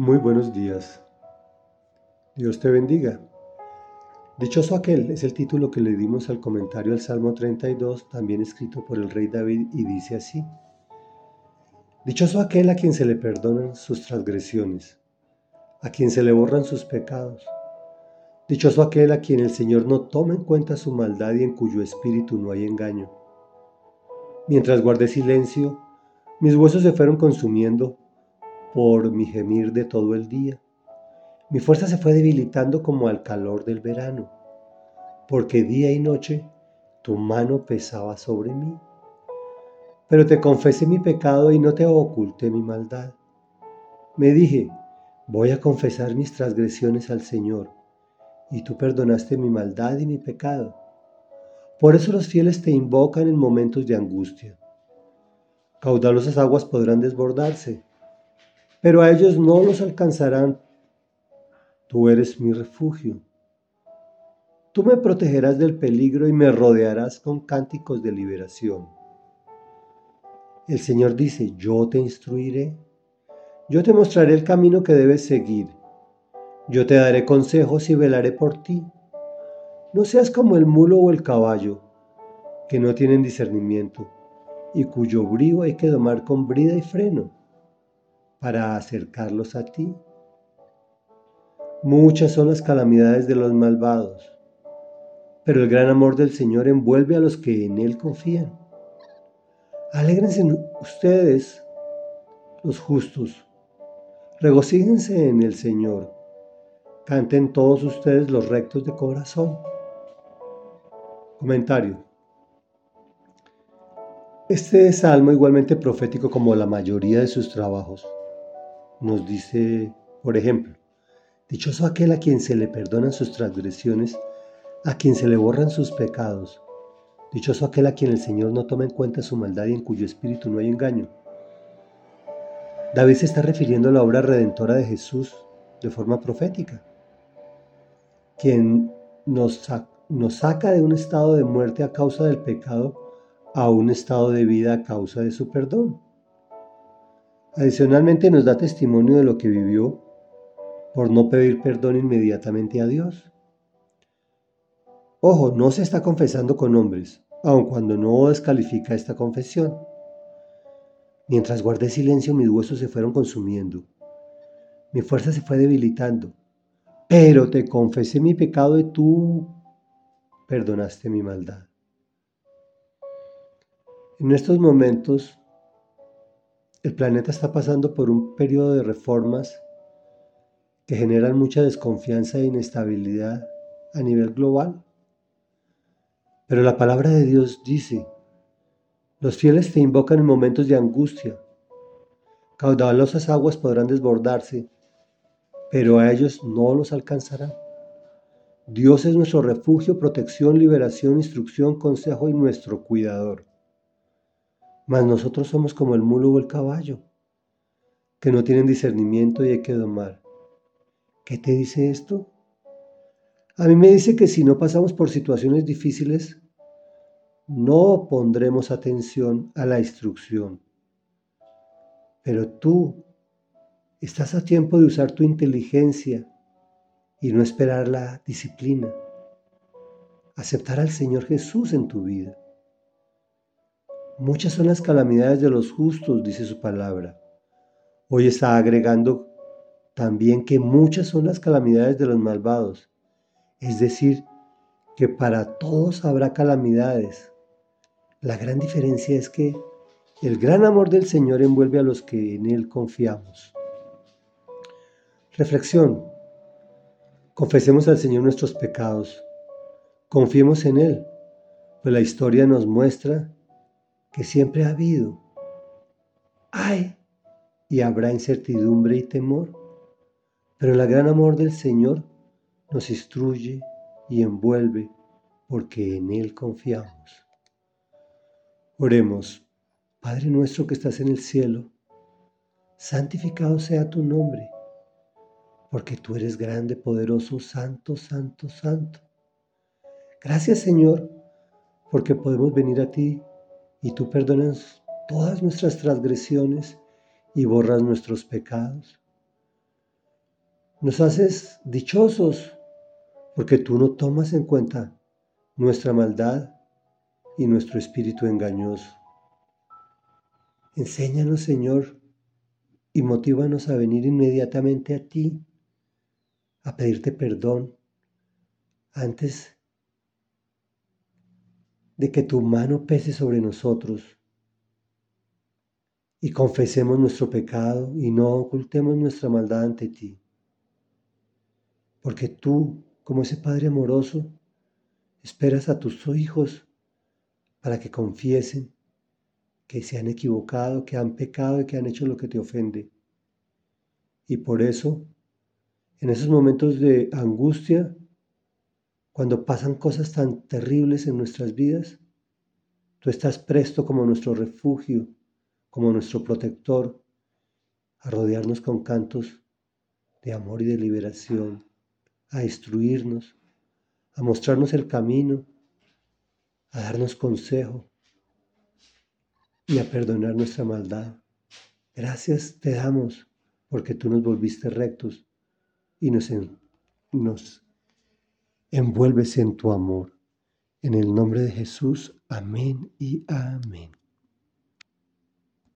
Muy buenos días. Dios te bendiga. Dichoso aquel es el título que le dimos al comentario al Salmo 32, también escrito por el rey David, y dice así. Dichoso aquel a quien se le perdonan sus transgresiones, a quien se le borran sus pecados. Dichoso aquel a quien el Señor no toma en cuenta su maldad y en cuyo espíritu no hay engaño. Mientras guardé silencio, mis huesos se fueron consumiendo por mi gemir de todo el día. Mi fuerza se fue debilitando como al calor del verano, porque día y noche tu mano pesaba sobre mí. Pero te confesé mi pecado y no te oculté mi maldad. Me dije, voy a confesar mis transgresiones al Señor, y tú perdonaste mi maldad y mi pecado. Por eso los fieles te invocan en momentos de angustia. Caudalosas aguas podrán desbordarse pero a ellos no los alcanzarán. Tú eres mi refugio. Tú me protegerás del peligro y me rodearás con cánticos de liberación. El Señor dice, yo te instruiré, yo te mostraré el camino que debes seguir, yo te daré consejos y velaré por ti. No seas como el mulo o el caballo, que no tienen discernimiento y cuyo brío hay que domar con brida y freno para acercarlos a ti. Muchas son las calamidades de los malvados, pero el gran amor del Señor envuelve a los que en Él confían. Alégrense ustedes, los justos, regocíjense en el Señor, canten todos ustedes los rectos de corazón. Comentario. Este salmo igualmente profético como la mayoría de sus trabajos nos dice, por ejemplo, dichoso aquel a quien se le perdonan sus transgresiones, a quien se le borran sus pecados, dichoso aquel a quien el Señor no toma en cuenta su maldad y en cuyo espíritu no hay engaño. David se está refiriendo a la obra redentora de Jesús de forma profética, quien nos, nos saca de un estado de muerte a causa del pecado a un estado de vida a causa de su perdón. Adicionalmente nos da testimonio de lo que vivió por no pedir perdón inmediatamente a Dios. Ojo, no se está confesando con hombres, aun cuando no descalifica esta confesión. Mientras guardé silencio mis huesos se fueron consumiendo, mi fuerza se fue debilitando, pero te confesé mi pecado y tú perdonaste mi maldad. En estos momentos el planeta está pasando por un periodo de reformas que generan mucha desconfianza e inestabilidad a nivel global. Pero la palabra de Dios dice, los fieles te invocan en momentos de angustia, caudalosas aguas podrán desbordarse, pero a ellos no los alcanzarán. Dios es nuestro refugio, protección, liberación, instrucción, consejo y nuestro cuidador. Mas nosotros somos como el mulo o el caballo, que no tienen discernimiento y hay que domar. ¿Qué te dice esto? A mí me dice que si no pasamos por situaciones difíciles, no pondremos atención a la instrucción. Pero tú estás a tiempo de usar tu inteligencia y no esperar la disciplina. Aceptar al Señor Jesús en tu vida. Muchas son las calamidades de los justos, dice su palabra. Hoy está agregando también que muchas son las calamidades de los malvados. Es decir, que para todos habrá calamidades. La gran diferencia es que el gran amor del Señor envuelve a los que en Él confiamos. Reflexión. Confesemos al Señor nuestros pecados. Confiemos en Él, pues la historia nos muestra que siempre ha habido, hay y habrá incertidumbre y temor, pero el gran amor del Señor nos instruye y envuelve porque en Él confiamos. Oremos, Padre nuestro que estás en el cielo, santificado sea tu nombre, porque tú eres grande, poderoso, santo, santo, santo. Gracias Señor, porque podemos venir a ti y tú perdonas todas nuestras transgresiones y borras nuestros pecados. Nos haces dichosos porque tú no tomas en cuenta nuestra maldad y nuestro espíritu engañoso. Enséñanos, Señor, y motívanos a venir inmediatamente a ti, a pedirte perdón antes de que tu mano pese sobre nosotros y confesemos nuestro pecado y no ocultemos nuestra maldad ante ti. Porque tú, como ese Padre amoroso, esperas a tus hijos para que confiesen que se han equivocado, que han pecado y que han hecho lo que te ofende. Y por eso, en esos momentos de angustia, cuando pasan cosas tan terribles en nuestras vidas, tú estás presto como nuestro refugio, como nuestro protector, a rodearnos con cantos de amor y de liberación, a instruirnos, a mostrarnos el camino, a darnos consejo, y a perdonar nuestra maldad. Gracias te damos porque tú nos volviste rectos y nos, nos envuelves en tu amor. En el nombre de Jesús, amén y amén.